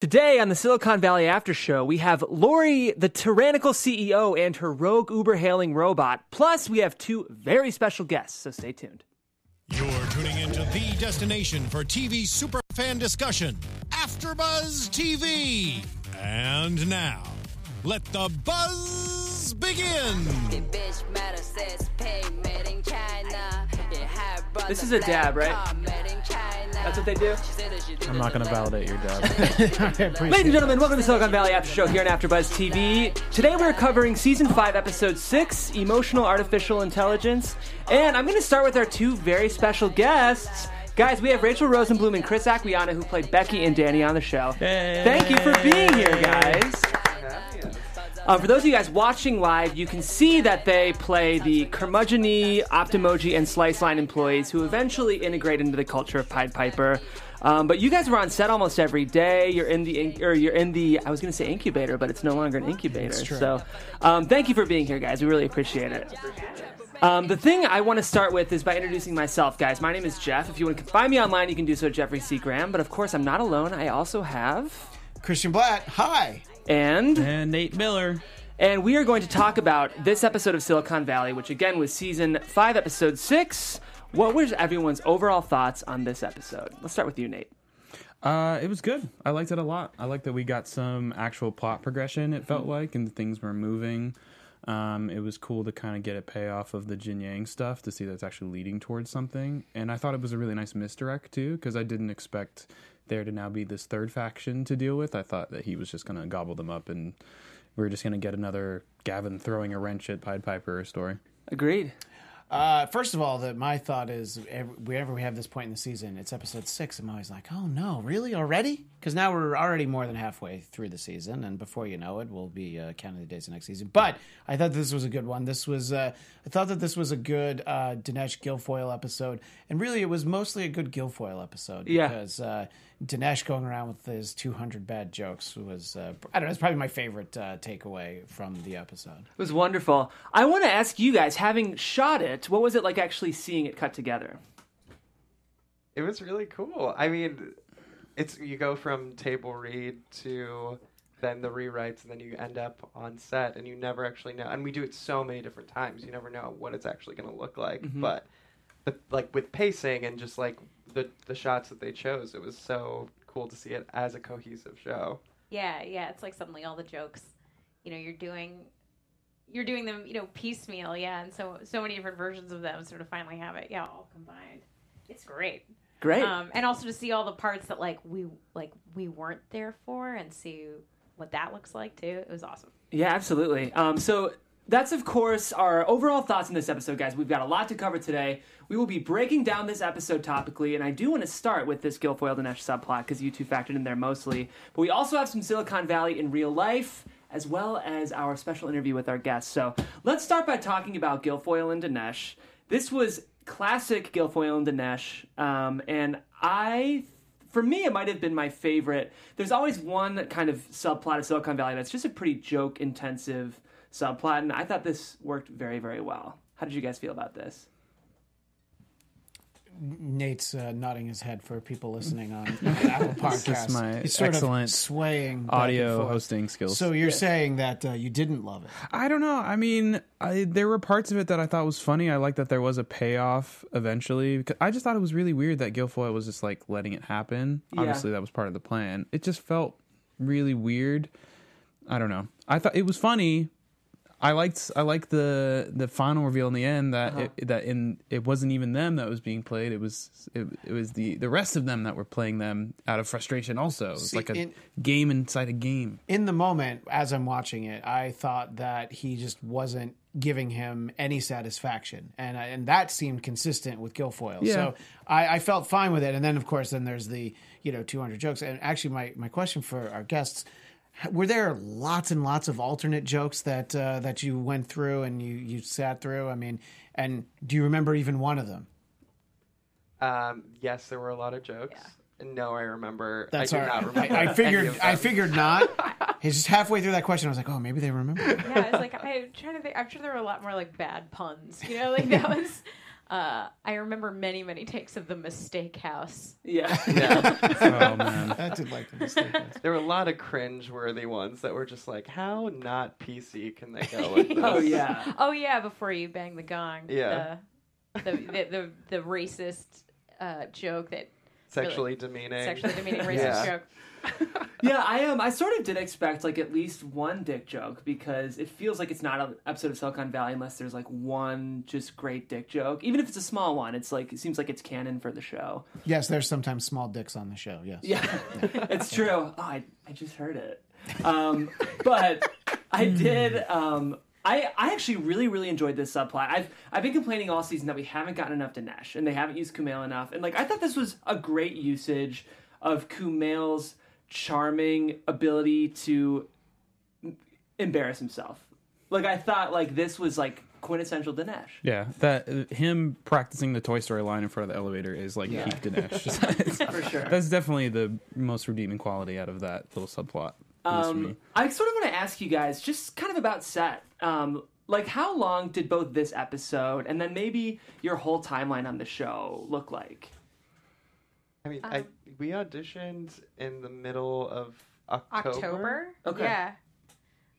Today on the Silicon Valley After Show, we have Laurie, the tyrannical CEO, and her rogue Uber hailing robot. Plus, we have two very special guests, so stay tuned. You're tuning into the destination for TV superfan discussion, AfterBuzz TV. And now, let the buzz begin. This is a dab, right? That's what they do? I'm not going to validate your dab. Ladies and gentlemen, welcome to Silicon Valley After Show here on AfterBuzz TV. Today we're covering Season 5, Episode 6, Emotional Artificial Intelligence. And I'm going to start with our two very special guests. Guys, we have Rachel Rosenbloom and Chris Aquilino, who played Becky and Danny on the show. Thank you for being here, guys. Um, for those of you guys watching live, you can see that they play the curmudgeony, Optimoji, and Sliceline employees who eventually integrate into the culture of Pied Piper. Um, but you guys were on set almost every day. You're in the inc- or you're in the I was going to say incubator, but it's no longer an incubator. So, um, thank you for being here, guys. We really appreciate it. Um, the thing I want to start with is by introducing myself, guys. My name is Jeff. If you want to find me online, you can do so at Jeffrey C. Graham. But of course, I'm not alone. I also have Christian Bladt, hi. And and Nate Miller. and we are going to talk about this episode of Silicon Valley, which again was season five, episode six. What was everyone's overall thoughts on this episode? Let's start with you, Nate. Uh, it was good. I liked it a lot. I liked that we got some actual plot progression. It felt like, and things were moving. Um, it was cool to kind of get a payoff of the Jin Yang stuff to see that it's actually leading towards something. And I thought it was a really nice misdirect too, because I didn't expect there to now be this third faction to deal with. I thought that he was just going to gobble them up, and we are just going to get another Gavin throwing a wrench at Pied Piper story. Agreed. Uh, first of all, that my thought is every, whenever we have this point in the season, it's episode six. I'm always like, oh no, really already? Because now we're already more than halfway through the season, and before you know it, we'll be uh, counting the days of next season. But I thought this was a good one. This was, uh, I thought that this was a good uh, Dinesh Gilfoyle episode, and really, it was mostly a good Gilfoyle episode Yeah. because uh, Dinesh going around with his 200 bad jokes was, uh, I don't know, it's probably my favorite uh, takeaway from the episode. It was wonderful. I want to ask you guys, having shot it, what was it like actually seeing it cut together? It was really cool. I mean, it's you go from table read to then the rewrites, and then you end up on set, and you never actually know. And we do it so many different times, you never know what it's actually going to look like. Mm-hmm. But, the, like with pacing and just like the the shots that they chose, it was so cool to see it as a cohesive show. Yeah, yeah. It's like suddenly all the jokes, you know, you're doing, you're doing them, you know, piecemeal. Yeah, and so so many different versions of them sort of finally have it. Yeah, all combined. It's great. Great. Um, and also to see all the parts that like we like we weren't there for, and see what that looks like too. It was awesome. Yeah, absolutely. Um, so that's of course our overall thoughts on this episode, guys. We've got a lot to cover today. We will be breaking down this episode topically, and I do want to start with this Gilfoyle Dinesh subplot because you two factored in there mostly. But we also have some Silicon Valley in real life, as well as our special interview with our guests. So let's start by talking about Gilfoyle and Dinesh. This was classic Gilfoyle and Dinesh, um, and I for me, it might have been my favorite. There's always one kind of subplot of Silicon Valley that's just a pretty joke intensive subplot, and I thought this worked very, very well. How did you guys feel about this? Nate's uh, nodding his head for people listening on Apple Podcasts. my He's sort excellent of swaying back and Audio forth. hosting skills. So you're saying that uh, you didn't love it? I don't know. I mean, I, there were parts of it that I thought was funny. I like that there was a payoff eventually. Because I just thought it was really weird that Gilfoyle was just like letting it happen. Obviously, that was part of the plan. It just felt really weird. I don't know. I thought it was funny. I liked I liked the the final reveal in the end that Uh-huh. it, that in it wasn't even them that was being played. It was it, it was the the rest of them that were playing them out of frustration. Also, it's like a in- game inside a game. In the moment, as I'm watching it, I thought that he just wasn't giving him any satisfaction, and I, and that seemed consistent with Gilfoyle. Yeah. So I, I felt fine with it. And then, of course, then there's the you know 200 jokes. And actually, my my question for our guests. Were there lots and lots of alternate jokes that uh, that you went through and you, you sat through? I mean, and do you remember even one of them? Um, yes, there were a lot of jokes. And no, I remember. That's I all do right. not remember. I, I figured. I figured not. It's just halfway through that question. I was like, oh, maybe they remember. Yeah, I was like, I'm trying to think. I'm sure there were a lot more like bad puns. You know, like that was. Uh, I remember many, many takes of the Mistake House. Yeah. Yeah. Oh man. I did like the mistake. House. There were a lot of cringe-worthy ones that were just like, how not PC can they go with this? oh yeah. Oh yeah, before you bang the gong. Yeah. The the the, the, the racist uh, joke that Sexually demeaning. sexually demeaning racist Yeah. joke. Yeah, I am. I sort of did expect like at least one dick joke because it feels like it's not an episode of Silicon Valley unless there's like one just great dick joke. Even if it's a small one, it's like it seems like it's canon for the show. Yes, there's sometimes small dicks on the show. Yes. Yeah, it's true. Oh, I I just heard it. Um, but I did. Um, I I actually really really enjoyed this subplot. I've I've been complaining all season that we haven't gotten enough Dinesh and they haven't used Kumail enough. And like I thought this was a great usage of Kumail's charming ability to embarrass himself. Like I thought like this was like quintessential Dinesh. Yeah, that uh, him practicing the Toy Story line in front of the elevator is like Yeah. peak Dinesh. For sure. That's definitely the most redeeming quality out of that little subplot. at least for me. Um, I sort of want to ask you guys just kind of about set. Um, like, how long did both this episode and then maybe your whole timeline on the show look like? I mean, I we auditioned in the middle of October. October. Okay. Yeah.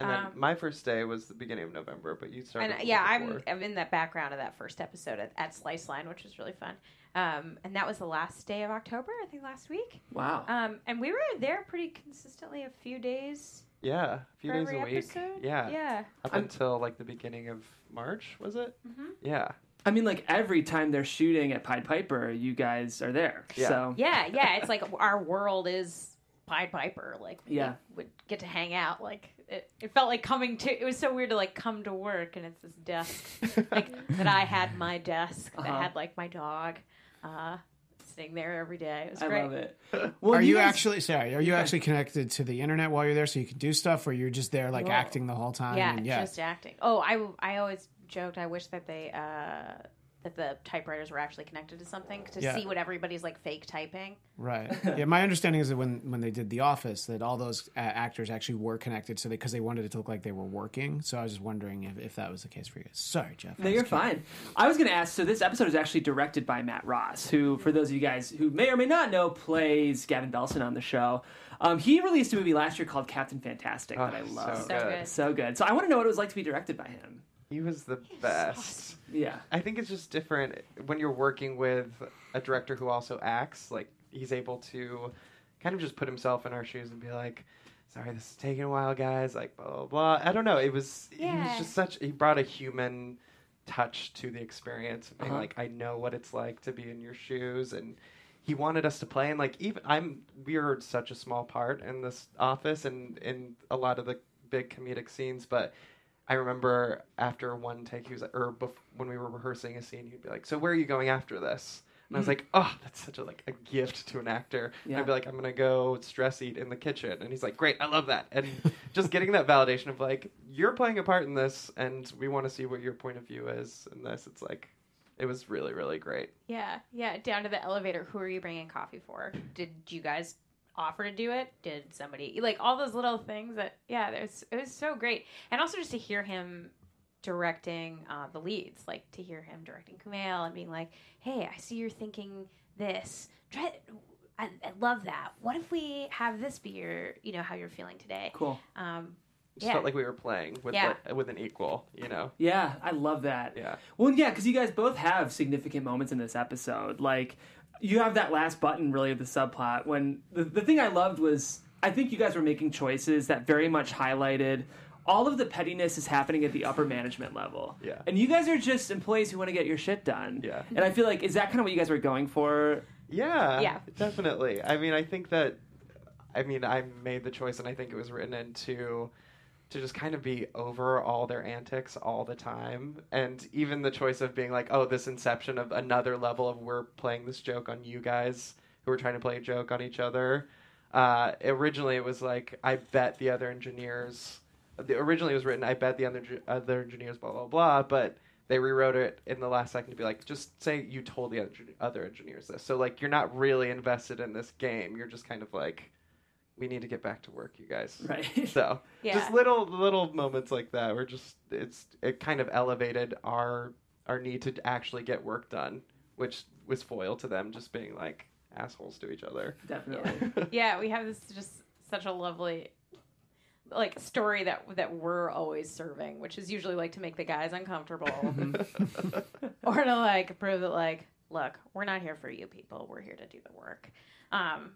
And then Um, my first day was the beginning of November, but you started. And yeah, I'm. I'm in that background of that first episode at, at Slice Line, which was really fun. Um, and that was the last day of October, I think, last week. Wow. Um, and we were there pretty consistently, a few days Yeah, a few for days every a week. episode. Yeah. Yeah. Up I'm- until like the beginning of March, was it? Mhm. Yeah. I mean, like, every time they're shooting at Pied Piper, you guys are there. Yeah. So, Yeah, yeah. It's like our world is Pied Piper. Like, we Yeah. would get to hang out. Like, it, it felt like coming to. It was so weird to like come to work and it's this desk, like that I had my desk that Uh-huh. had like my dog, uh, sitting there every day. It was I great. love it. Well, Are you, guys- actually sorry? Are you actually connected to the internet while you're there, so you can do stuff, or you're just there like Whoa. acting the whole time? Yeah, and yeah. just acting. Oh, I, I always joked. I wish that they uh, that the typewriters were actually connected to something to Yeah. see what everybody's like fake typing. Right. Yeah. My understanding is that when when they did The Office, that all those uh, actors actually were connected, so because they wanted it to look like they were working. So I was just wondering if, if that was the case for you. guys. Sorry, Jeff. No, you're kidding. fine. I was going to ask. So this episode is actually directed by Matt Ross, who, for those of you guys who may or may not know, plays Gavin Belson on the show. Um, he released a movie last year called Captain Fantastic that I Oh, love. so So good. good. So good. So I want to know what it was like to be directed by him. He was the best. Yeah. I think it's just different when you're working with a director who also acts. Like he's able to kind of just put himself in our shoes and be like, "Sorry, this is taking a while, guys." Like blah blah blah. I don't know. It was yeah. he was just such. He brought a human touch to the experience. Being Uh-huh. like, I know what it's like to be in your shoes, and he wanted us to play. And like even I'm, we are such a small part in this office and in a lot of the big comedic scenes, but. I remember after one take, he was like, or bef- when we were rehearsing a scene, he'd be like, "So where are you going after this?" And I was like, "Oh, that's such a like a gift to an actor." And Mm-hmm. I'd be like, "I'm gonna go stress eat in the kitchen," and he's like, "Great, I love that." And just getting that validation of like, you're playing a part in this, and we want to see what your point of view is in this. It's like, it was really, really great. Yeah, yeah. Down to the elevator. Who are you bringing coffee for? Did you guys offer to do it? Did somebody like all those little things that? Yeah, it was it was so great, and also just to hear him directing uh, the leads, like to hear him directing Kumail and being like, "Hey, I see you're thinking this. Try." I, I love that. What if we have this be your, you know, how you're feeling today? Cool. Um, Just Yeah. felt like we were playing with Yeah. like, with an equal, you know. Yeah, I love that. Yeah. Well, yeah, because you guys both have significant moments in this episode. Like, you have that last button, really, of the subplot. When the, the thing I loved was, I think you guys were making choices that very much highlighted all of the pettiness is happening at the upper management level. Yeah. And you guys are just employees who want to get your shit done. Yeah. And I feel like, is that kind of what you guys were going for? Yeah, Yeah. definitely. I mean, I think that, I mean, I made the choice, and I think it was written into to just kind of be over all their antics all the time, and even the choice of being like, oh, this inception of another level of we're playing this joke on you guys who are trying to play a joke on each other. Uh, originally, it was like I bet the other engineers. The, originally, it was written I bet the other other engineers blah blah blah, but they rewrote it in the last second to be like, just say you told the other, other engineers this. So like you're not really invested in this game. You're just kind of like, we need to get back to work, you guys. Right. So Yeah. just little little moments like that were just it's it kind of elevated our our need to actually get work done, which was foil to them just being like assholes to each other. Definitely. yeah, we have this just such a lovely like story that that we're always serving, which is usually like to make the guys uncomfortable or to like prove that like, look, we're not here for you people. We're here to do the work. Um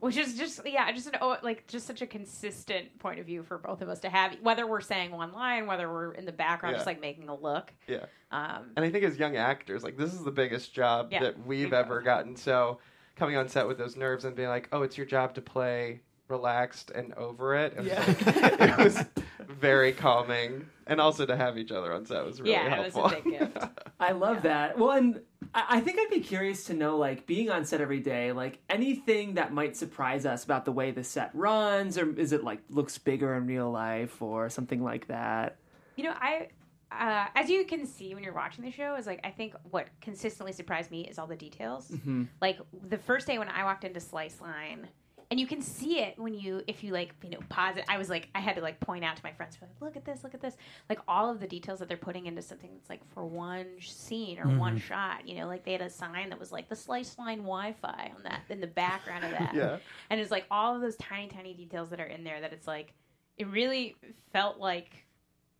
which is just yeah, just an like just such a consistent point of view for both of us to have, whether we're saying one line, whether we're in the background, Yeah. just like making a look. Yeah. Um, And I think as young actors, like this is the biggest job Yeah. that we've ever gotten. So coming on set with those nerves and being like, "Oh, it's your job to play relaxed and over it." It was, like- it was very calming, and also to have each other on set was really Yeah, it was a helpful. big gift. I love that. Well, and I I think I'd be curious to know, like, being on set every day, like anything that might surprise us about the way the set runs, or is it like looks bigger in real life, or something like that? You know, I uh, as you can see when you're watching the show is like I think what consistently surprised me is all the details. Like the first day when I walked into Slice Line, and you can see it when you if you like you know pause it. I was like I had to like point out to my friends, like, look at this, look at this, like all of the details that they're putting into something that's like for one scene or one shot. You know, like they had a sign that was like the Slice Line Wi-Fi on that in the background of that. Yeah. and it's like all of those tiny tiny details that are in there that it's like it really felt like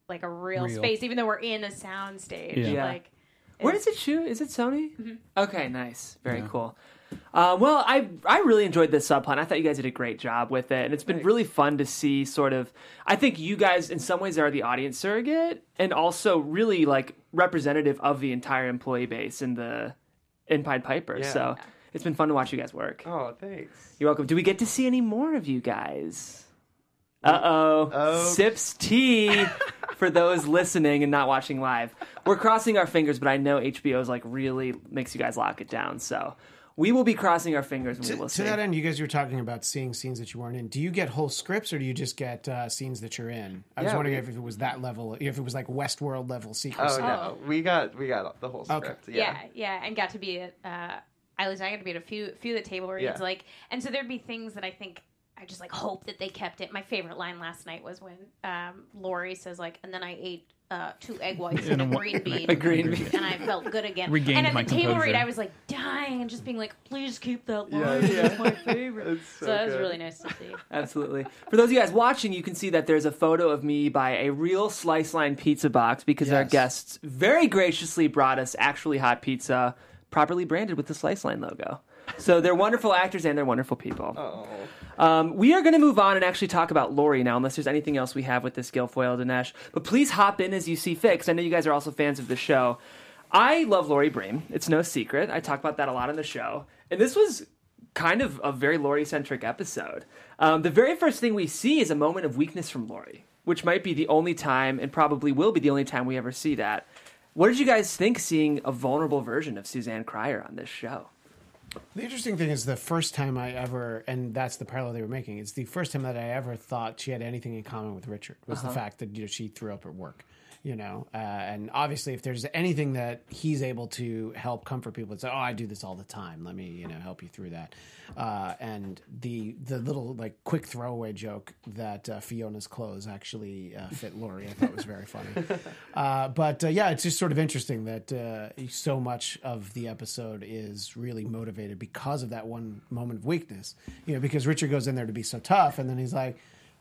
like a real, Real. space even though we're in a sound stage Yeah. Yeah. like Where does it shoot? Is it Sony? Mm-hmm. Okay, nice, very cool. Uh, well, I I really enjoyed this subplot. I thought you guys did a great job with it, and it's been really fun to see. Sort of, I think you guys, in some ways, are the audience surrogate, and also really like representative of the entire employee base in the in Pied Piper. Yeah. So it's been fun to watch you guys work. Oh, thanks. You're welcome. Do we get to see any more of you guys? Uh oh. Oh. Sips tea for those listening and not watching live. We're crossing our fingers, but I know HBO's like really makes you guys lock it down. So we will be crossing our fingers and we To, will to see. that end, you guys were talking about seeing scenes that you weren't in. Do you get whole scripts or do you just get uh, scenes that you're in? I was Yeah, wondering we- if it was that level, if it was like Westworld level secrets. Oh secrecy. no, we got we got the whole Okay. script. yeah. Yeah. yeah and got to be at uh at least i got to be at a few few of the table reads Yeah. like and so there'd be things that i think i just like hope that they kept it my favorite line last night was when um lori says like and then i ate uh, two egg whites and a green bean. A green bean. and I felt good again. Regained and at my the table composure. read, I was like dying and just being like, "Please keep that line. Yeah, It's my favorite." It's so so that was really nice to see. Absolutely. For those of you guys watching, you can see that there's a photo of me by a real slice line pizza box because our guests very graciously brought us actually hot pizza, properly branded with the slice line logo. So they're wonderful actors and they're wonderful people. Oh. Um, we are going to move on and actually talk about Laurie now, unless there's anything else we have with this Gilfoyle Dinesh. But please hop in as you see fit, 'cause I know you guys are also fans of the show. I love Laurie Bream. It's no secret. I talk about that a lot on the show. And this was kind of a very Laurie centric episode. Um, the very first thing we see is a moment of weakness from Laurie, which might be the only time, and probably will be the only time we ever see that. What did you guys think seeing a vulnerable version of Suzanne Cryer on this show? The interesting thing is the first time I ever, and that's the parallel they were making. It's the first time that I ever thought she had anything in common with Richard was Uh-huh. the fact that you know she threw up at work. You know, uh, and obviously, if there's anything that he's able to help comfort people, it's oh, I do this all the time. Let me, you know, help you through that. Uh, and the the little like quick throwaway joke that uh, Fiona's clothes actually uh, fit Laurie, I thought was very funny. Uh, but uh, yeah, it's just sort of interesting that uh, so much of the episode is really motivated because of that one moment of weakness. You know, because Richard goes in there to be so tough, and then he's like,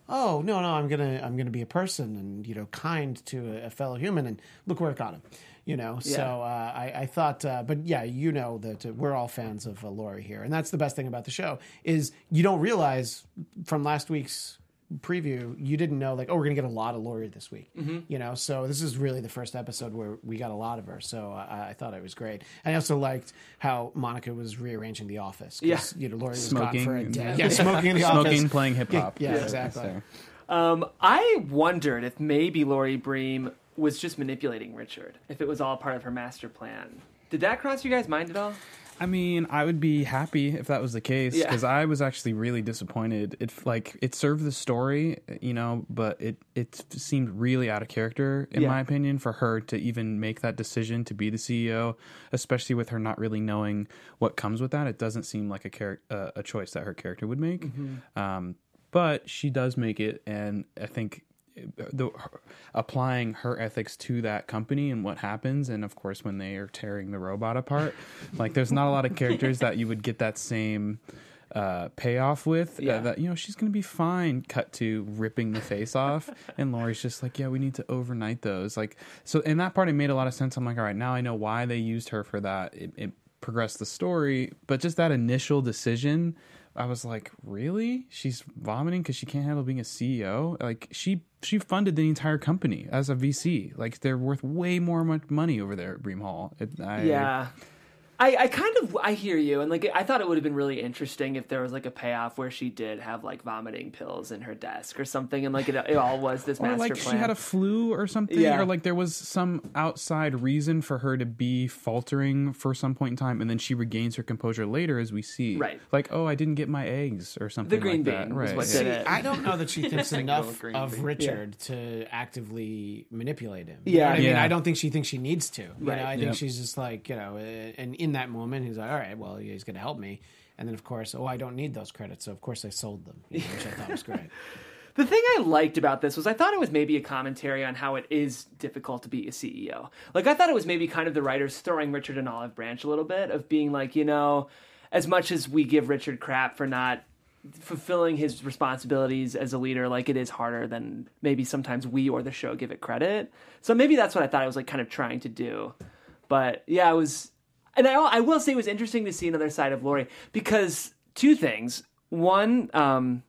"Oh no, no, I'm gonna I'm gonna be a person and you know kind to a, a fellow human." And look where it got him. You know, so uh, I, I thought, uh, but yeah, you know that uh, we're all fans of uh, Laurie here, and that's the best thing about the show is you don't realize from last week's preview, you didn't know like, oh, we're gonna get a lot of Laurie this week. You know, so this is really the first episode where we got a lot of her. So I, I thought it was great. And I also liked how Monica was rearranging the office. 'cause, Yeah. you know, Laurie was Smoking gone for a day. Yeah, smoking in the office. Smoking, playing hip hop. Yeah, exactly. So- Um, I wondered if maybe Laurie Bream was just manipulating Richard, if it was all part of her master plan. Did that cross your guys' mind at all? I mean, I would be happy if that was the case Yeah. because I was actually really disappointed. It like it served the story, you know, but it it seemed really out of character in Yeah. my opinion for her to even make that decision to be the CEO, especially with her not really knowing what comes with that. It doesn't seem like a char- uh, a choice that her character would make. Um, but she does make it, and I think the applying her ethics to that company and what happens. And of course when they are tearing the robot apart like there's not a lot of characters that you would get that same uh, payoff with. Uh, that you know she's gonna be fine. Cut to ripping the face off. And Laurie's just like yeah we need to overnight those. Like so in that part it made a lot of sense. I'm like all right now I know why they used her for that. It, it progressed the story but just that initial decision I was like, really? She's vomiting because she can't handle being a CEO. Like she she funded the entire company as a VC. Like they're worth way more money over there at Bream Hall. It, I, Yeah. I kind of I hear you and like I thought it would have been really interesting if there was like a payoff where she did have like vomiting pills in her desk or something and like it, it all was this Or master like plan. she had a flu or something, Yeah. or like there was some outside reason for her to be faltering for some point in time, and then she regains her composure later, as we see. Right. Like, oh, I didn't get my eggs or something. The green like that. bean was Right. what yeah. did it. I don't know that she thinks enough of bean. Richard to actively manipulate him. You Yeah. know what I mean, Yeah. I don't think she thinks she needs to. You Right. know, I think Yep. she's just like you know, uh, and in that moment, he's like, all right, well, he's going to help me. And then, of course, oh, I don't need those credits, so of course I sold them, you know, which I thought was great. The thing I liked about this was I thought it was maybe a commentary on how it is difficult to be a CEO. Like I thought it was maybe kind of the writers throwing Richard an olive branch a little bit of being like, you know, as much as we give Richard crap for not fulfilling his responsibilities as a leader, like it is harder than maybe sometimes we or the show give it credit. So maybe that's what I thought I was like kind of trying to do. But yeah, it was, and I, I will say it was interesting to see another side of Laurie because two things. One, um,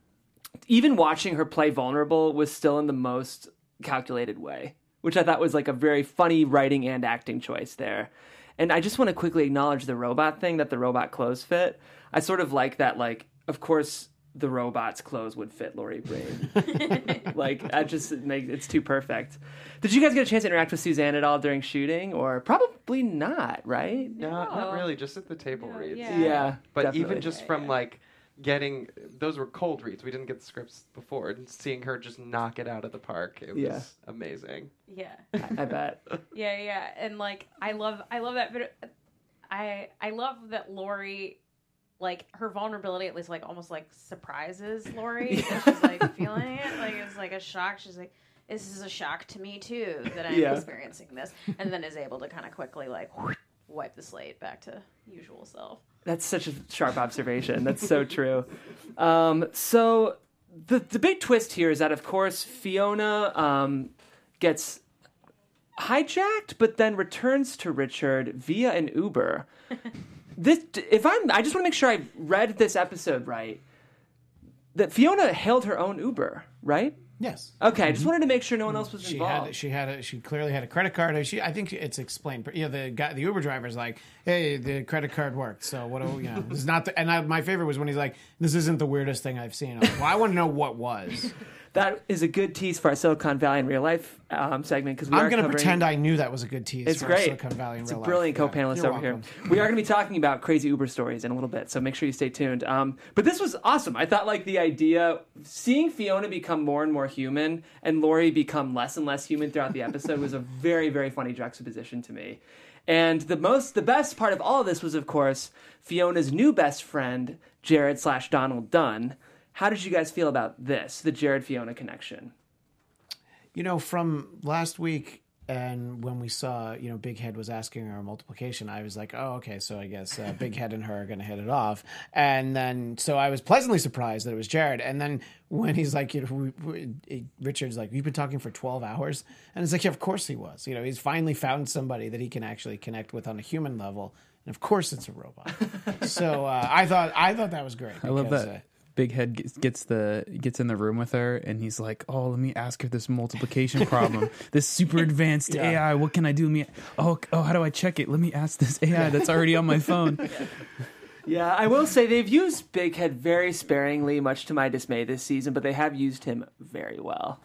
even watching her play vulnerable was still in the most calculated way, which I thought was like a very funny writing and acting choice there. And I just want to quickly acknowledge the robot thing that the robot clothes fit. I sort of like that, like, of course the robot's clothes would fit Laurie Bream. like, I just it makes it's too perfect. Did you guys get a chance to interact with Suzanne at all during shooting, or probably not? Right? No, not really. Just at the table No, reads. yeah. Yeah, But definitely. even just from like getting those were cold reads. We didn't get the scripts before, and seeing her just knock it out of the park, it was Yeah. amazing. Yeah. I bet. Yeah, yeah, and like I love, I love that. But I, I love that Laurie, like her vulnerability, at least like almost like surprises Laurie. She's like feeling it, like it's like a shock. She's like, "This is a shock to me too that I'm Yeah. experiencing this," and then is able to kind of quickly like wipe the slate back to usual self. That's such a sharp observation. That's so true. Um, so the the big twist here is that, of course, Fiona um, gets hijacked, but then returns to Richard via an Uber. this, if I'm, I just want to make sure I read this episode right. That Fiona hailed her own Uber, right? Yes. Okay, I just mm-hmm. wanted to make sure no one else was She involved. had she had a she clearly had a credit card. She I think it's explained. You know, the guy the Uber driver's like, "Hey, the credit card worked." So what? Do, you know, this is not. The, and I, my favorite was when he's like, "This isn't the weirdest thing I've seen." I'm like, well, I want to know what was. that is a good tease for our Silicon Valley in real life um, segment because I'm going to pretend I knew that was a good tease. It's for great. Silicon Valley in it's a brilliant life. Co-panelist you're over welcome. here. We are going to be talking about crazy Uber stories in a little bit, so make sure you stay tuned. Um, but this was awesome. I thought like the idea, seeing Fiona become more and more human and Laurie become less and less human throughout the episode was a very very funny juxtaposition to me. And the most, the best part of all of this was, of course, Fiona's new best friend, Jared slash Donald Dunn. How did you guys feel about this, the Jared Fiona connection? You know, from last week and when we saw, you know, Big Head was asking her multiplication, I was like, oh, okay, so I guess uh, Big Head and her are going to hit it off. And then, so I was pleasantly surprised that it was Jared. And then when he's like, you know, we, we, Richard's like, you've been talking for 12 hours? And it's like, yeah, of course he was. You know, he's finally found somebody that he can actually connect with on a human level. And of course it's a robot. so uh, I thought, I thought that was great. I love because, that. Big Head gets, gets the gets in the room with her, and he's like, "Oh, let me ask her this multiplication problem. this super advanced AI. What can I do? Me, oh, oh, how do I check it? Let me ask this AI that's already on my phone. Yeah, I will say they've used Big Head very sparingly, much to my dismay this season, but they have used him very well.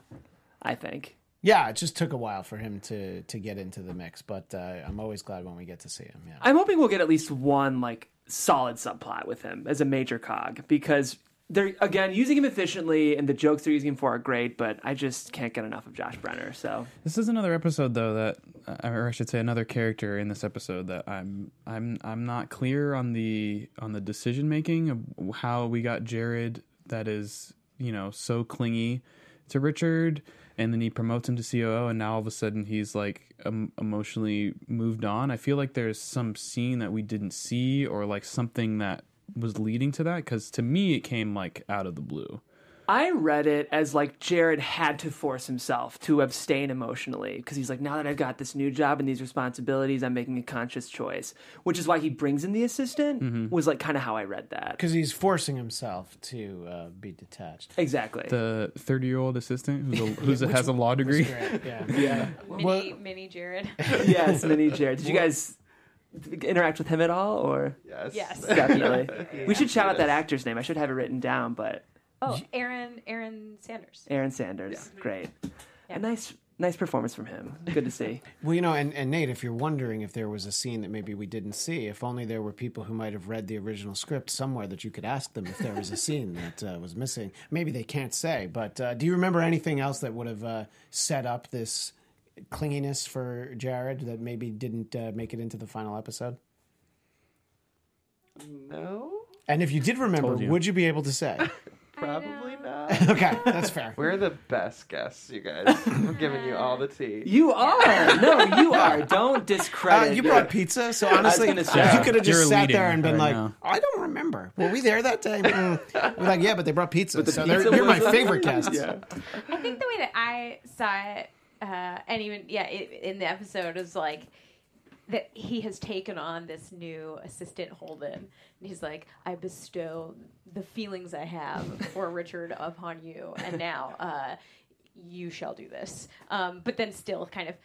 I think. Yeah, it just took a while for him to to get into the mix, but uh, I'm always glad when we get to see him. Yeah. I'm hoping we'll get at least one like solid subplot with him as a major cog because they're again using him efficiently and the jokes they're using him for are great, but I just can't get enough of Josh Brenner. So This is another episode, though, that, uh, or I should say, another character in this episode that I'm, I'm, I'm not clear on the on the decision making of how we got Jared that is, you know, so clingy to Richard, and then he promotes him to COO, and now all of a sudden he's like um, emotionally moved on. I feel like there's some scene that we didn't see, or like something that was leading to that. Because to me, it came like out of the blue. I read it as like Jared had to force himself to abstain emotionally because he's like, now that I've got this new job and these responsibilities, I'm making a conscious choice, which is why he brings in the assistant. Was like kind of how I read that. Because he's forcing himself to uh, be detached. Exactly. The 30 year old assistant who's a, who's a, has a law degree. Great, yeah. yeah. Mini, mini Jared. yes, mini Jared. Did you guys interact with him at all, or Yes. Yes. definitely? We should shout out that actor's name. I should have it written down, but Oh, Aaron Aaron Sanders. Aaron Sanders, great. A nice, nice performance from him. Good to see. Well, you know, and, and Nate, if you're wondering if there was a scene that maybe we didn't see, if only there were people who might have read the original script somewhere that you could ask them if there was a scene that uh, was missing. Maybe they can't say, but uh, do you remember anything else that would have uh, set up this clinginess for Jared that maybe didn't uh, make it into the final episode? No. And if you did remember, you. would you be able to say? Probably not. okay, that's fair. We're the best guests, you guys. I'm giving you all the tea. You are. No, you are. Don't Uh, discredit. you brought pizza, so honestly, gonna say. you could have just You're sat there and been right like, now. "I don't remember. Were we there that day?" Mm. We're like, "Yeah, but they brought pizza, the so pizza they're, you're my favorite guests." Yeah. I think the way that I saw it, uh, and even yeah, it, in the episode is like that he has taken on this new assistant Holden, and he's like, I bestow the feelings I have for Richard upon you, and now uh, you shall do this. Um, but then still kind of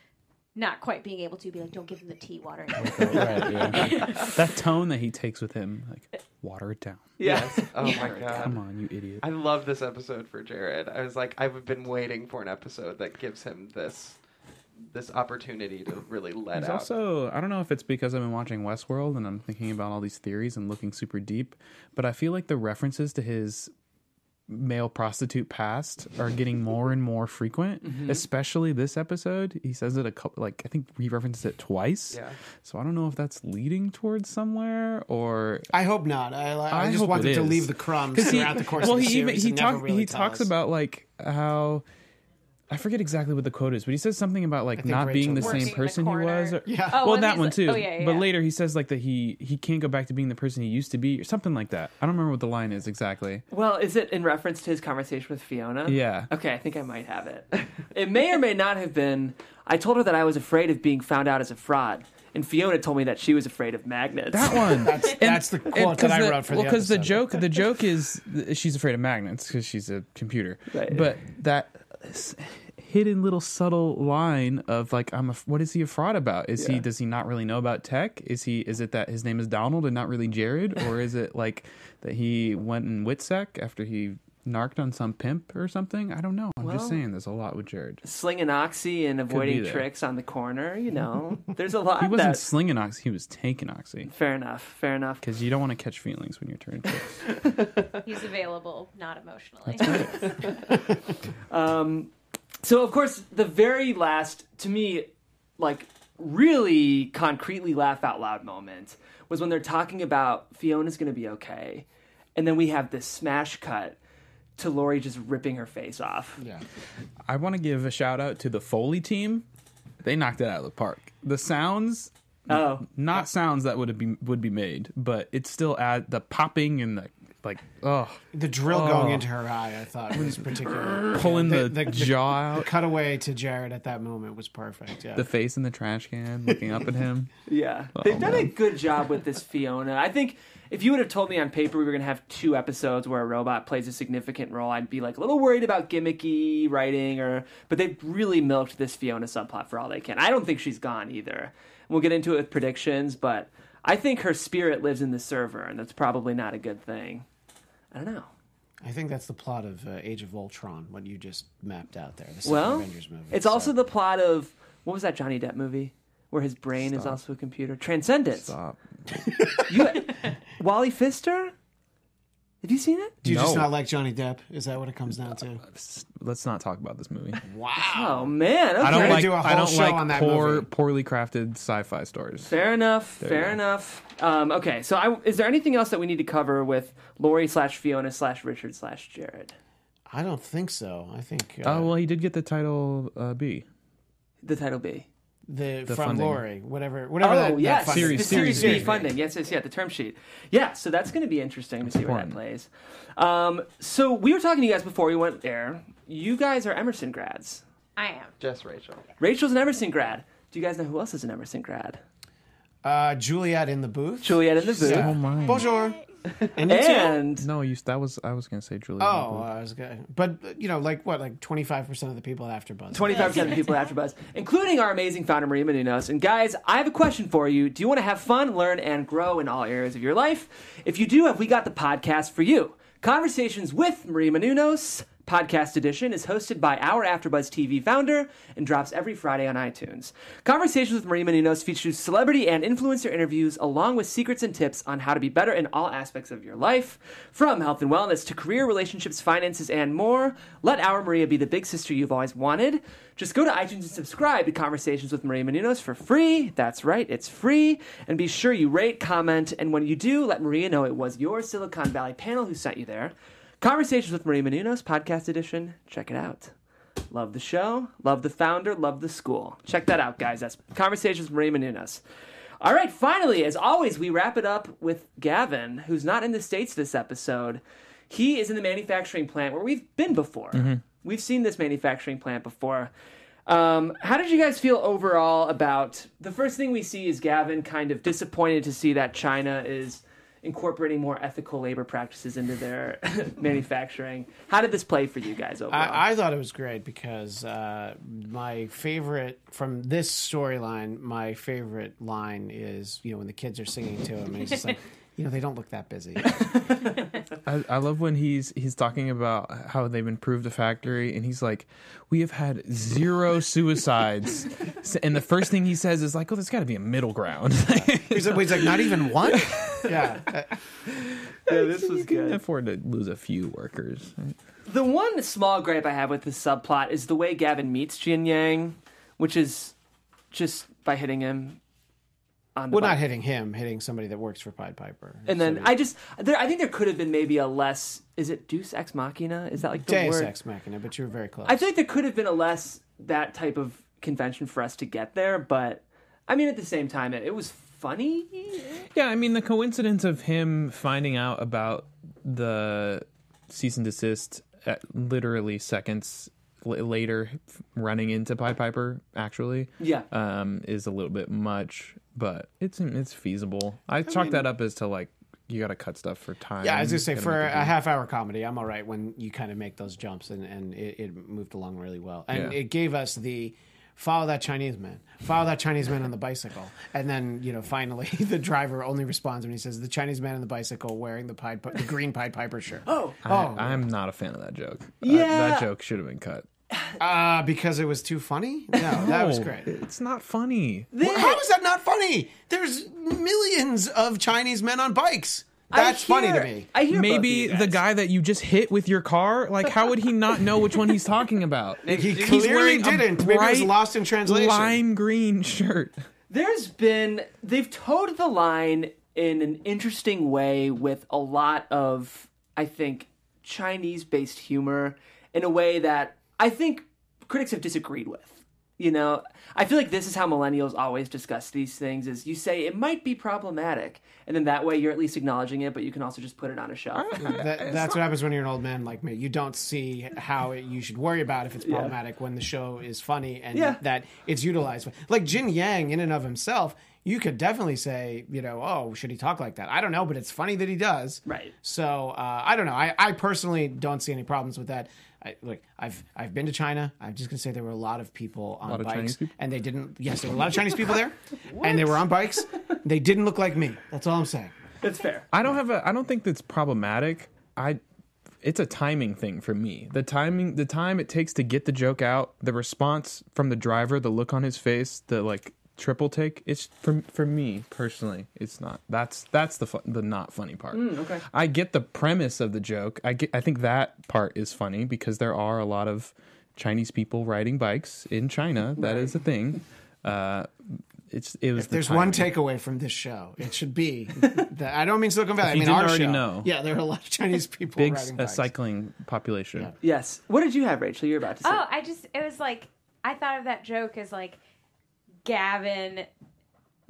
not quite being able to be like, don't give him the tea water. right, yeah. that tone that he takes with him, like, water it down. Yes. Oh my god. Come on, you idiot. I love this episode for Jared. I was like, I've been waiting for an episode that gives him this this opportunity to really let There's out. also, I don't know if it's because I've been watching Westworld and I'm thinking about all these theories and looking super deep, but I feel like the references to his male prostitute past are getting more and more frequent, mm-hmm. especially this episode. He says it a couple, like, I think he references it twice. Yeah. So I don't know if that's leading towards somewhere or. I hope not. I, I, I just hope wanted to leave the crumbs 'Cause he- throughout the course well, of the he even series. he and talk, really he talks us. about like how I forget exactly what the quote is, but he says something about like think not being the same in the person he was. Or, Yeah. Oh, well, that one too. oh, yeah, But yeah. later he says like that he he can't go back to being the person he used to be, or something like that. I don't remember what the line is exactly. Well, is it in reference to his conversation with Fiona? Yeah. Okay, I think I might have it. It may or may not have been. I told her that I was afraid of being found out as a fraud, and Fiona told me that she was afraid of magnets. That one. That's, that's the quote that 'cause I the- wrote for well, the because the joke the joke is she's afraid of magnets because she's a computer. Right. But that s- hidden little subtle line of like I'm a, what is he a fraud about? Is he does he not really know about tech? Is he is it that his name is Donald and not really Jared, or is it like that he went in Witsec after he narked on some pimp or something? I don't know. I'm just saying there's a lot with Jared. Slinging oxy and avoiding tricks on the corner. You know, there's a lot. He wasn't that- slinging oxy, he was taking oxy. Fair enough. Fair enough. Because you don't want to catch feelings when you're turning tricks. He's available, not emotionally. Um, so of course, the very last, to me, like really concretely laugh out loud moment was when they're talking about Fiona's going to be okay, and then we have this smash cut to Laurie just ripping her face off. Yeah. I want to give a shout out to the Foley team. They knocked it out of the park. The sounds, Oh, not sounds that would have be would be made, but it's still add the popping and the like. Oh, The drill Oh. going into her eye, I thought was particular. pulling Yeah, the, jaw The out, cutaway to Jared at that moment was perfect. Yeah. the face in the trash can, looking up at him. yeah. Oh, They've done a good job with this Fiona. I think if you would have told me on paper we were going to have two episodes where a robot plays a significant role, I'd be like a little worried about gimmicky writing or but they've really milked this Fiona subplot for all they can. I don't think she's gone either. We'll get into it with predictions, but I think her spirit lives in the server and that's probably not a good thing. I don't know. I think that's the plot of uh, Age of Ultron, what you just mapped out there. The Well, Avengers movie. it's So- also the plot of what was that Johnny Depp movie where his brain is also a computer? Transcendence. Stop. You, Wally Pfister? Have you seen it? Do you just not like Johnny Depp? Is that what it comes down to? Let's not talk about this movie. Wow. Oh man, okay. I don't like. do a I whole don't show like on that poor, movie. poorly crafted sci-fi stories. Fair enough. you fair enough. Um, okay, so I, is there anything else that we need to cover with Laurie slash Fiona slash Richard slash Jared? I don't think so. I think uh, Oh well, he did get the title uh, B. The title B. the, the from funding. Laurie, whatever, whatever. Oh that, that yes, funding Series- the. Series, Series B B. funding. Yes, yes, yeah, the term sheet. Yeah, so that's going to be interesting to see where that plays. Um, so we were talking to you guys before we went there. You guys are Emerson grads. I am. Just Rachel. Rachel's an Emerson grad. Do you guys know who else is an Emerson grad? Uh, Juliet in the booth. Juliet in the booth. Yeah. Oh my. Bonjour. And? And No, you. That was I was gonna say Julia. Oh, I was good. But you know, like what, like twenty five percent of the people at AfterBuzz. 25% of the people at AfterBuzz, including our amazing founder Maria Menounos. And guys, I have a question for you. Do you want to have fun, learn, and grow in all areas of your life? If you do, have we got the podcast for you? Conversations with Maria Menounos, podcast edition, is hosted by our AfterBuzz TV founder and drops every Friday on iTunes. Conversations with Maria Menounos features celebrity and influencer interviews along with secrets and tips on how to be better in all aspects of your life, from health and wellness to career, relationships, finances, and more. Let our Maria be the big sister you've always wanted. Just go to iTunes and subscribe to Conversations with Maria Menounos for free. That's right, it's free. And be sure you rate, comment, and when you do, let Maria know it was your Silicon Valley panel who sent you there. Conversations with Maria Menounos, podcast edition. Check it out. Love the show, love the founder, love the school. Check that out, guys. That's Conversations with Maria Menounos. All right, finally, as always, we wrap it up with Gavin, who's not in the States this episode. He is in the manufacturing plant where we've been before. We've seen this manufacturing plant before. Um, how did you guys feel overall about the first thing we see is Gavin kind of disappointed to see that China is incorporating more ethical labor practices into their manufacturing. How did this play for you guys overall? I, I thought it was great because uh, my favorite from this storyline, my favorite line is you know when the kids are singing to him and he's just like, you know, they don't look that busy. I, I love when he's he's talking about how they've improved the factory, and he's like, "We have had zero suicides," and the first thing he says is like, "Oh, there's got to be a middle ground." he's, like, he's like, not even one. yeah, yeah, this was you can good. afford to lose a few workers. The one small gripe I have with this subplot is the way Gavin meets Jin Yang, which is just by hitting him on the well, butt. not hitting him, hitting somebody that works for Pied Piper. And then So- I just, there, I think there could have been maybe a less. Is it Deus Ex Machina? Is that like the Deus word? Ex Machina, but you were very close. I feel like there could have been a less that type of convention for us to get there, but I mean, at the same time, it, it was funny. Yeah, I mean the coincidence of him finding out about the cease and desist at literally seconds l- later, running into Pied Piper actually, Yeah. um, is a little bit much, but it's it's feasible. I chalk that up as to like you got to cut stuff for time. yeah, I was gonna say for make it a half hour comedy, I'm all right when you kind of make those jumps, and and it, it moved along really well, and Yeah. it gave us the follow that Chinese man, follow that Chinese man on the bicycle, and then you know finally the driver only responds when he says the Chinese man on the bicycle wearing the Pied Pi- the green Pied Piper shirt. Oh, I, oh. I'm not a fan of that joke. Uh, Yeah. that joke should have been cut. Uh, because it was too funny? No, that was great. It's not funny. Well, how is that not funny? There's millions of Chinese men on bikes. I That's funny to me. I hear both of Maybe you the guy that you just hit with your car, like how would he not know which one he's talking about? He He's clearly wearing didn't. Maybe it was lost in translation. Lime green shirt. There's been they've towed the line in an interesting way with a lot of I think Chinese based humor in a way that I think critics have disagreed with. You know, I feel like this is how millennials always discuss these things is you say it might be problematic and then that way you're at least acknowledging it but you can also just put it on a shelf. That, that's what happens when you're an old man like me. You don't see how it, you should worry about if it's problematic when the show is funny and Yeah. that it's utilized. Like Jin Yang, in and of himself, you could definitely say, you know, oh, should he talk like that? I don't know, but it's funny that he does. Right. So uh, I don't know. I, I personally don't see any problems with that. I, look, I've I've been to China. I'm just gonna say there were a lot of people on lot bikes, Chinese people? and they didn't. Yes, there were a lot of Chinese people there, and they were on bikes. They didn't look like me. That's all I'm saying. That's fair. I don't have a. I don't think that's problematic. I. It's a timing thing for me. The timing, the time it takes to get the joke out, the response from the driver, the look on his face, the like triple take. It's for for me personally. It's not. That's that's the fu- the not funny part. okay. I get the premise of the joke. I get. I think that part is funny because there are a lot of Chinese people riding bikes in China. That is a thing. Uh, it's it was. If the there's one takeaway from this show, it should be that I don't mean Silicon Valley. I mean didn't our already show. know. Yeah, there are a lot of Chinese people big riding uh, bikes. cycling population. Yeah. Yes. What did you have, Rachel? You're about to say. Oh, I just it was like I thought of that joke as like Gavin.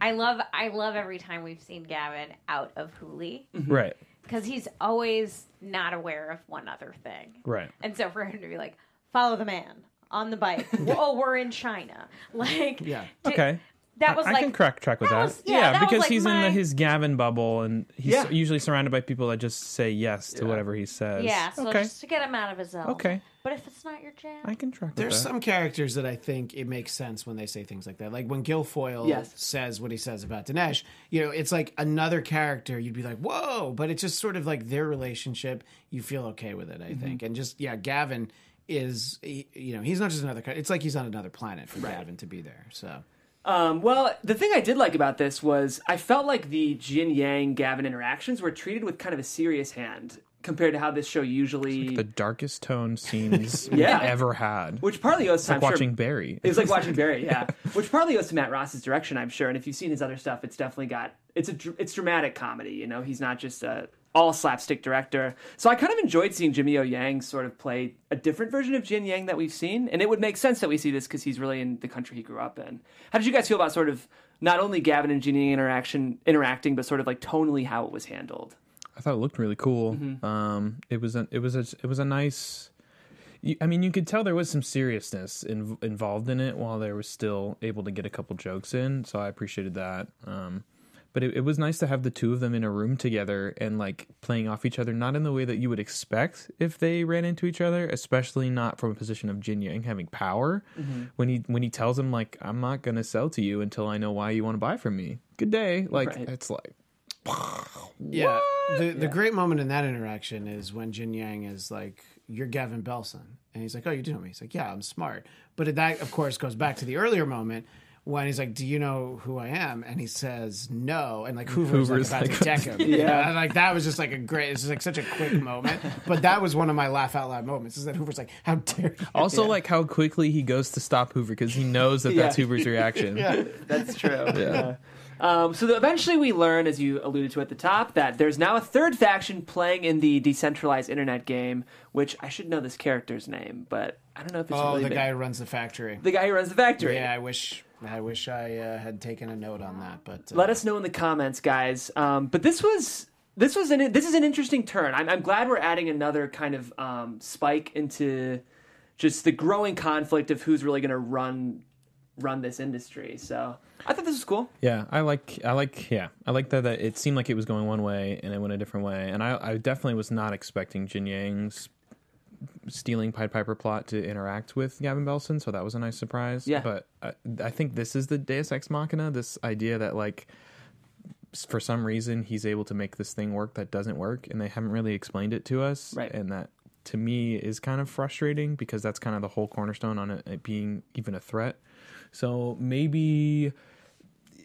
I love I love every time we've seen Gavin out of Hooli mm-hmm. Right. because he's always not aware of one other thing. Right. And so for him to be like, follow the man on the bike. oh, we're in China. Like, Yeah. did- Okay. That was I, like I can crack track with that that. was- yeah, that was because like he's in the, his Gavin bubble, and he's Yeah. usually surrounded by people that just say yes to Yeah. whatever he says. yeah. So okay. just to get him out of his zone. Okay. But if it's not your jam, I can track. There's that. some characters that I think it makes sense when they say things like that. Like when Gilfoyle Yes. says what he says about Dinesh, you know, it's like another character. You'd be like, whoa, but it's just sort of like their relationship. You feel okay with it, I Mm-hmm. think. And just, yeah, Gavin is, he, you know, he's not just another, it's like he's on another planet for Gavin to be there. So, Um, well, the thing I did like about this was I felt like the Jin Yang Gavin interactions were treated with kind of a serious hand compared to how this show usually, the darkest tone scenes Yeah. ever had. which partly goes to like I'm sure- watching Barry. It was like watching Barry, yeah. Which partly goes to Matt Ross's direction, I'm sure. And if you've seen his other stuff, it's definitely got it's a it's dramatic comedy. You know, he's not just a all slapstick director. So I kind of enjoyed seeing Jimmy O Yang sort of play a different version of Jin Yang that we've seen, and it would make sense that we see this because he's really in the country he grew up in. How did you guys feel about sort of not only Gavin and Jin Yang interaction interacting, but sort of like tonally how it was handled? I thought it looked really cool. Mm-hmm. Um, it was a, it was a, it was a nice. I mean, you could tell there was some seriousness in, involved in it, while they were still able to get a couple jokes in. So I appreciated that. Um, but it, it was nice to have the two of them in a room together and like playing off each other, not in the way that you would expect if they ran into each other, especially not from a position of Jin Yang having power. Mm-hmm. When he when he tells him like, "I'm not gonna sell to you until I know why you want to buy from me." Good day. Like Right. it's like yeah. The, the great moment in that interaction is when Jin Yang is like, you're Gavin Belson. And he's like, oh, you do know me. He's like, yeah, I'm smart. But that, of course, goes back to the earlier moment when he's like, do you know who I am? And he says, no. And like Hoover's, Hoover's like about like- to deck him. yeah. And like that was just like a great, it's just like such a quick moment. But that was one of my laugh out loud moments is that Hoover's like, how dare you? Also, like how quickly he goes to stop Hoover because he knows that that's Hoover's reaction. yeah, That's true. yeah. Um, so the, eventually we learn, as you alluded to at the top, that there's now a third faction playing in the decentralized internet game, which I should know this character's name, but I don't know if it's Oh, really the big. guy who runs the factory. the guy who runs the factory. Yeah, I wish, I wish I uh, had taken a note on that. But uh, Let us know in the comments, guys. Um, but this was this was an this is an interesting turn. I'm, I'm glad we're adding another kind of um, spike into just the growing conflict of who's really going to run run this industry. So I thought this was cool. Yeah, I like, I like, yeah, I like that. That it seemed like it was going one way and it went a different way, and I, I definitely was not expecting Jin Yang's stealing Pied Piper plot to interact with Gavin Belson, so that was a nice surprise. Yeah. but I, I think this is the Deus Ex Machina. This idea that like for some reason he's able to make this thing work that doesn't work, and they haven't really explained it to us, Right. and that to me is kind of frustrating because that's kind of the whole cornerstone on it, it being even a threat. So maybe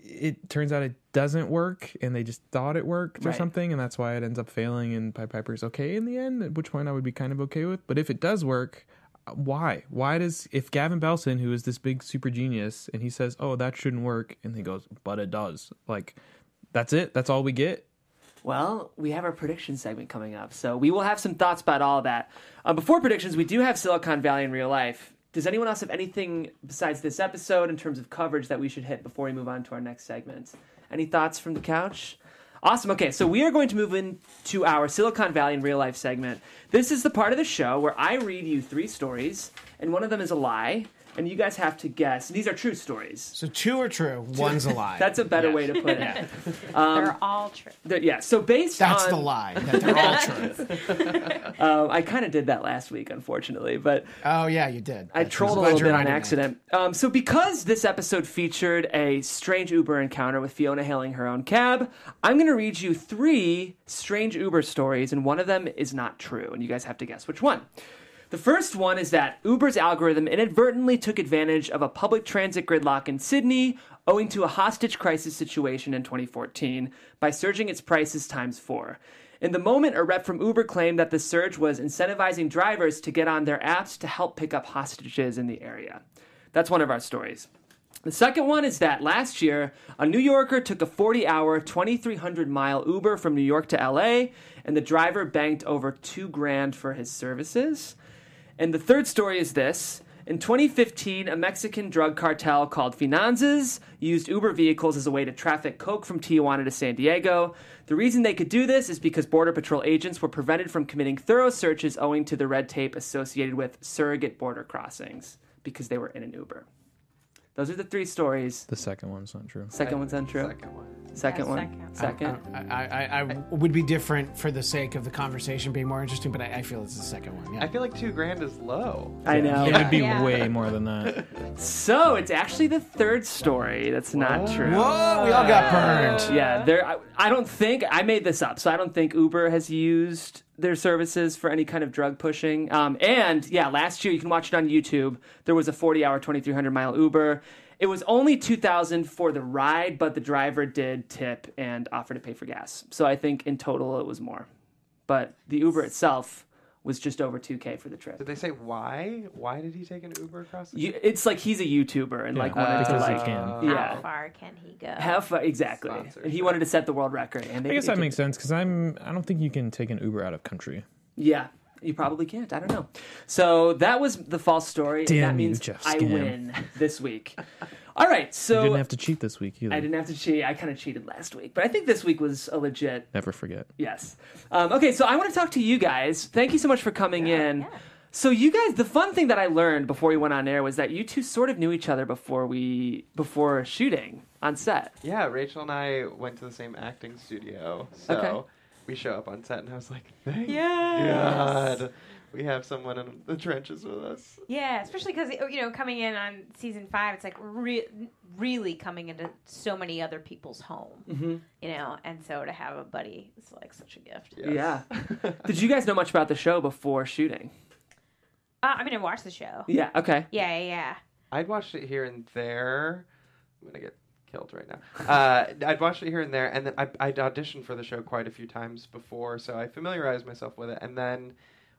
it turns out it doesn't work and they just thought it worked or Right. something and that's why it ends up failing and Pied Piper's okay in the end, at which point I would be kind of okay with. But if it does work, uh, why? Why does if Gavin Belson, who is this big super genius, and he says, "Oh, that shouldn't work," and he goes, "But it does." Like, that's it. That's all we get. Well, we have our prediction segment coming up, so we will have some thoughts about all that. Uh, before predictions, we do have Silicon Valley in real life. Does anyone else have anything besides this episode in terms of coverage that we should hit before we move on to our next segment? Any thoughts from the couch? Awesome. Okay, so we are going to move into our Silicon Valley in real life segment. This is the part of the show where I read you three stories, and one of them is a lie, and you guys have to guess. These are true stories. so two are true, one's a lie. That's a better way to put it. they're all true. Th- Yeah. So based That's on the lie. That they're all true. Um, I kind of did that last week, unfortunately, but Oh yeah, you did. I That's- trolled a I'm glad little bit on accident. Um, so, because this episode featured a strange Uber encounter with Fiona hailing her own cab, I'm going to read you three strange Uber stories, and one of them is not true, and you guys have to guess which one. The first one is that Uber's algorithm inadvertently took advantage of a public transit gridlock in Sydney owing to a hostage crisis situation in 2014 by surging its prices times four. In the moment, a rep from Uber claimed that the surge was incentivizing drivers to get on their apps to help pick up hostages in the area. That's one of our stories. The second one is that last year, a New Yorker took a 40 hour, 2,300 mile Uber from New York to LA, and the driver banked over two grand for his services. And the third story is this. In 2015, a Mexican drug cartel called Finanzas used Uber vehicles as a way to traffic coke from Tijuana to San Diego. The reason they could do this is because Border Patrol agents were prevented from committing thorough searches owing to the red tape associated with surrogate border crossings because they were in an Uber. Those are the three stories. The second one's not true. Second one's untrue. Second one. Second Yeah, one. second. Second. I, I, I would be different for the sake of the conversation being more interesting, but I, I feel it's the second one. Yeah. I feel like two grand is low. I know. It would be Yeah. way more than that. So it's actually the third story that's not true. Whoa, we all got burned. Yeah, there. I, I don't think I made this up, so I don't think Uber has used their services for any kind of drug pushing. Um, and yeah, last year you can watch it on YouTube. There was a 40-hour, 2,300 mile Uber. It was only 2,000 for the ride, but the driver did tip and offer to pay for gas. So I think in total it was more. But the Uber itself was just over 2K for the trip. Did they say why? Why did he take an Uber across the You, it's like he's a YouTuber and like Yeah, wanted uh, to because he like can. How far can he go? have fun exactly. And he wanted to set the world record. And they, I guess that did makes sense because I'm. I don't think you can take an Uber out of country. Yeah, you probably can't. I don't know. So that was the false story. and Damn that you, means Jeff I win this week. All right, so You didn't have to cheat this week either. I didn't have to cheat. I kind of cheated last week, but I think this week was a legit Never forget. yes. Um, okay, so I want to talk to you guys. Thank you so much for coming in. yeah. So you guys, the fun thing that I learned before we went on air was that you two sort of knew each other before we before shooting on set. Yeah, Rachel and I went to the same acting studio, so Okay. we show up on set, and I was like, "Thank Yes. God, we have someone in the trenches with us." Yeah, especially because you know coming in on season five, it's like re- really coming into so many other people's home, Mm-hmm. you know, and so to have a buddy is like such a gift. Yes. Yeah. Did you guys know much about the show before shooting? Uh, I mean, I watched the show. Yeah. Okay. Yeah, yeah, yeah. I'd watched it here and there. I'm gonna get killed right now. Uh, I'd watched it here and there, and then I, I'd auditioned for the show quite a few times before, so I familiarized myself with it. And then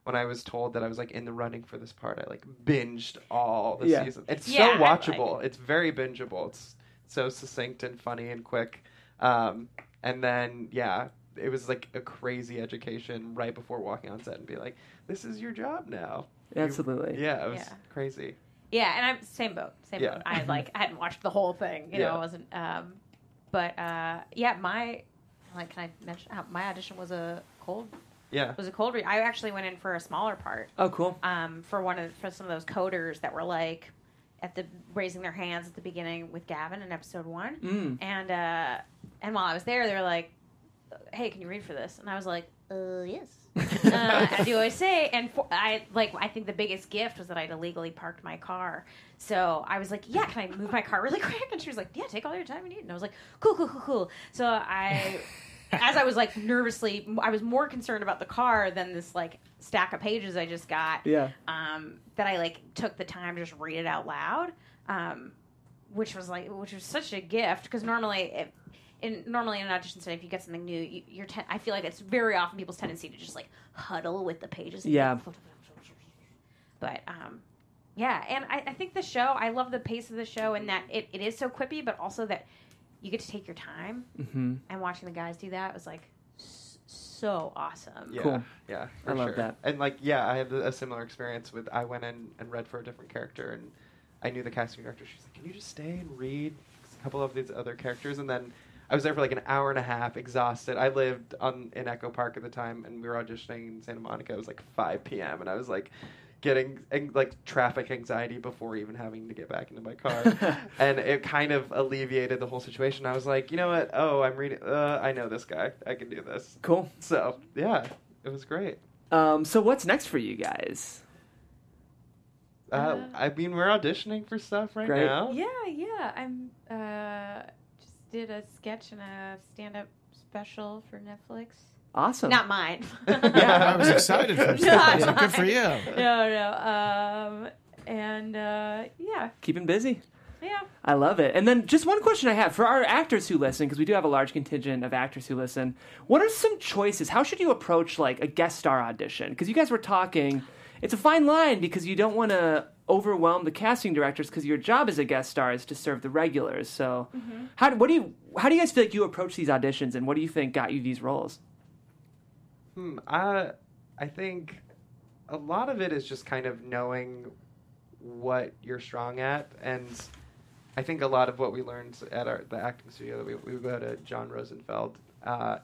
when I was told that I was like in the running for this part, I like binged all the Yeah. seasons. It's Yeah, I so like watchable. It's very bingeable. It's so succinct and funny and quick. Um, and then yeah, it was like a crazy education right before walking on set and be like, "This is your job now." You- Absolutely. yeah, it was Yeah. crazy. Yeah, and I'm same boat, same Yeah. boat. I had like I hadn't watched the whole thing, you know, I wasn't. Um, but uh, yeah, my like, can I mention uh, my audition was a cold Yeah. was a cold read. I actually went in for a smaller part. Oh, cool. um, for one of for some of those coders that were like at the raising their hands at the beginning with Gavin in episode one, Mm. and uh, and while I was there, they were like, "Hey, can you read for this?" And I was like, "Uh, yes." uh, as you always say, and for, I like I think the biggest gift was that I'd illegally parked my car. So I was like, "Yeah, can I move my car really quick?" And she was like, "Yeah, take all your time you need." And I was like, "Cool, cool, cool, cool." So I as I was like nervously, I was more concerned about the car than this like stack of pages I just got. Yeah. Um, that I like took the time to just read it out loud, um, which was like, which was such a gift because normally, if, in normally in an audition set, if you get something new, you, you're. Ten- I feel like it's very often people's tendency to just like huddle with the pages. Yeah. But um, yeah, and I, I think the show, I love the pace of the show and that it, it is so quippy, but also that you get to take your time. Mm-hmm. And watching the guys do that was like so awesome. Yeah, Cool. Yeah, I love sure. that. And like, yeah, I had a similar experience with. I went in and read for a different character, and I knew the casting director. She's like, "Can you just stay and read a couple of these other characters?" And then I was there for like an hour and a half, exhausted. I lived on in Echo Park at the time, and we were auditioning in Santa Monica. It was like 5 p.m., and I was like. Getting like traffic anxiety before even having to get back into my car, and it kind of alleviated the whole situation. I was like, you know what? Oh, I'm reading. Uh, I know this guy. I can do this. Cool. So yeah, it was great. Um, so what's next for you guys? Uh, Uh, I mean, we're auditioning for stuff right Great. now. Yeah, yeah. I'm uh just did a sketch and a stand up special for Netflix. Awesome. Not mine. Yeah, I was excited for Not that. Good for you. No, no. Um and uh yeah, Keeping busy. yeah. I love it. And then just one question I have for our actors who listen, because we do have a large contingent of actors who listen. What are some choices? How should you approach like a guest star audition? Because you guys were talking, it's a fine line because you don't want to overwhelm the casting directors because your job as a guest star is to serve the regulars. So, Mm-hmm. how do, what do you how do you guys feel like you approach these auditions, and what do you think got you these roles? Hmm, I, I think a lot of it is just kind of knowing what you're strong at, and I think a lot of what we learned at our the acting studio that we we go to John Rosenfeld uh,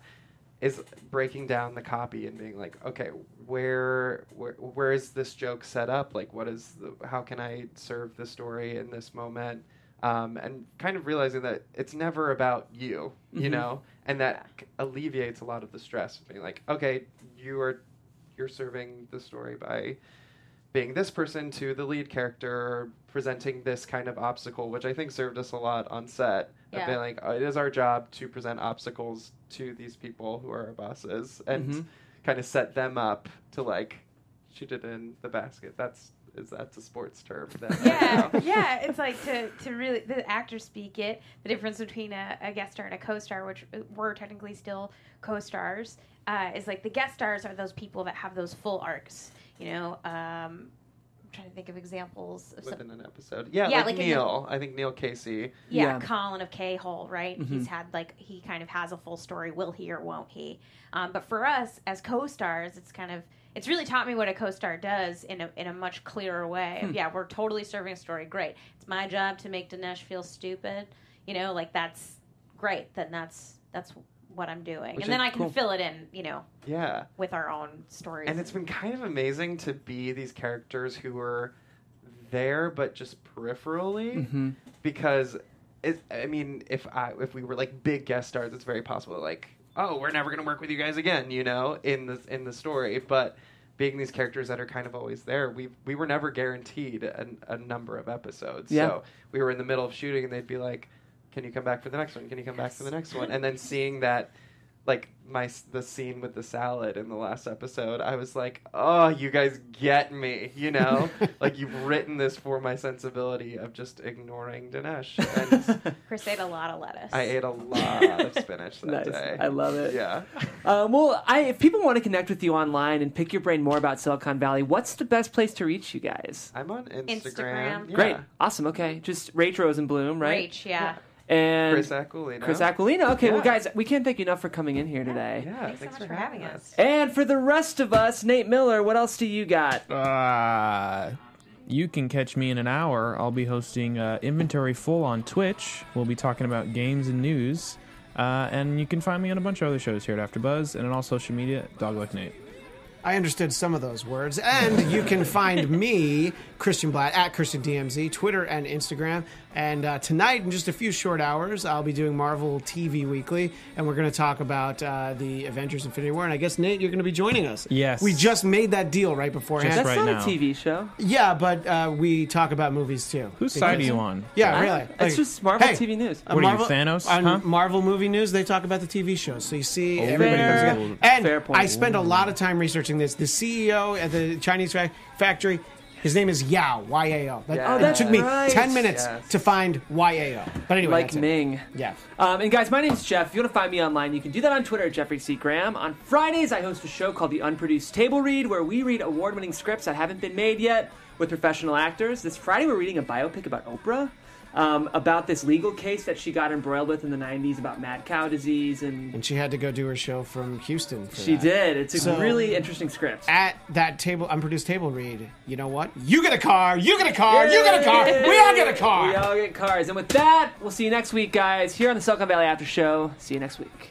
is breaking down the copy and being like, okay, where where where is this joke set up? Like, what is the, how can I serve the story in this moment? Um, and kind of realizing that it's never about you, you Mhm. know, and that c- alleviates a lot of the stress of being like, okay, you are you're serving the story by being this person to the lead character presenting this kind of obstacle, which I think served us a lot on set. Of being like, oh, it is our job to present obstacles to these people who are our bosses and Mhm. kind of set them up to like shoot it in the basket. That's is that a sports term. That, yeah, yeah. It's like to, to really the actors speak it. The difference between a, a guest star and a co-star, which we're technically still co-stars, uh, is like the guest stars are those people that have those full arcs. You know, um, I'm trying to think of examples of some, within an episode. Yeah, Yeah, like, like in the- Neil. I think Neil Casey. yeah, Yeah. Colin of K Hole, right? He's had like he kind of has a full story. Will he or won't he? Um, but for us as co-stars, it's kind of it's really taught me what a co-star does in a in a much clearer way. Yeah, we're totally serving a story. Great. It's my job to make Dinesh feel stupid. You know, like that's great. Then that's that's what I'm doing, Which and then I can cool. fill it in. You know, Yeah. with our own stories. And it's been kind of amazing to be these characters who were there but just peripherally Mm-hmm. because it, I mean if I if we were like big guest stars it's very possible like oh we're never going to work with you guys again you know in the in the story. But being these characters that are kind of always there we we were never guaranteed a, a number of episodes. Yeah. so we were in the middle of shooting and they'd be like can you come back for the next one? Can you come back for the next one? And then seeing that like my the scene with the salad in the last episode i was like oh you guys get me you know like you've written this for my sensibility of just ignoring dinesh and Chris ate a lot of lettuce. i ate a lot of spinach that Nice. day I love it. yeah Um, well, I, if people want to connect with you online and pick your brain more about Silicon Valley, what's the best place to reach you guys? i'm on instagram, Instagram. Yeah. Great, awesome. Okay, just Rach Rosenbloom, right? Rach, yeah. And chris aquilino Chris Aquilino. Okay, well, guys, we can't thank you enough for coming in here today. yeah Thanks so much for having us. And for the rest of us, Nate Miller, what else do you got? Uh, you can catch me in an hour. I'll be hosting uh, Inventory Full on Twitch. We'll be talking about games and news. Uh, and you can find me on a bunch of other shows here at AfterBuzz and on all social media, Dog Like Nate. I understood some of those words. And you can find me, Christian Bladt, at Christian DMZ, Twitter and Instagram. And uh, tonight, in just a few short hours, I'll be doing Marvel TV Weekly, and we're going to talk about uh, the Avengers Infinity War. And I guess, Nate, you're going to be joining us. Yes. We just made that deal right beforehand. Just That's right not now. a TV show. Yeah, but uh, we talk about movies too. Whose Because- side are you on? Yeah, I- really. It's Like, just Marvel hey, TV news. What are you, Thanos, On huh? Marvel movie news, they talk about the TV shows. So you see, Oh, everybody fair- comes together. And fair point. I spent a lot of time researching this. The CEO at the Chinese factory, his name is Yao, Y A O. That, Yeah. Oh, it took me right. 10 minutes Yes. to find Y A O. But anyway, like that's it. Ming. Yeah. Um, and guys, my name's Jeff. If you want to find me online, you can do that on Twitter at Jeffrey C. Graham. On Fridays, I host a show called The Unproduced Table Read, where we read award winning scripts that haven't been made yet with professional actors. This Friday, we're reading a biopic about Oprah. Um, about this legal case that she got embroiled with in the 90s about mad cow disease, and And she had to go do her show from Houston. For she that. did. It's a So- really interesting script. At that table, unproduced table read, you know what? You get a car, you get a car, you get a car, we all get a car. We all get cars. And with that, we'll see you next week, guys, here on the Silicon Valley After Show. See you next week.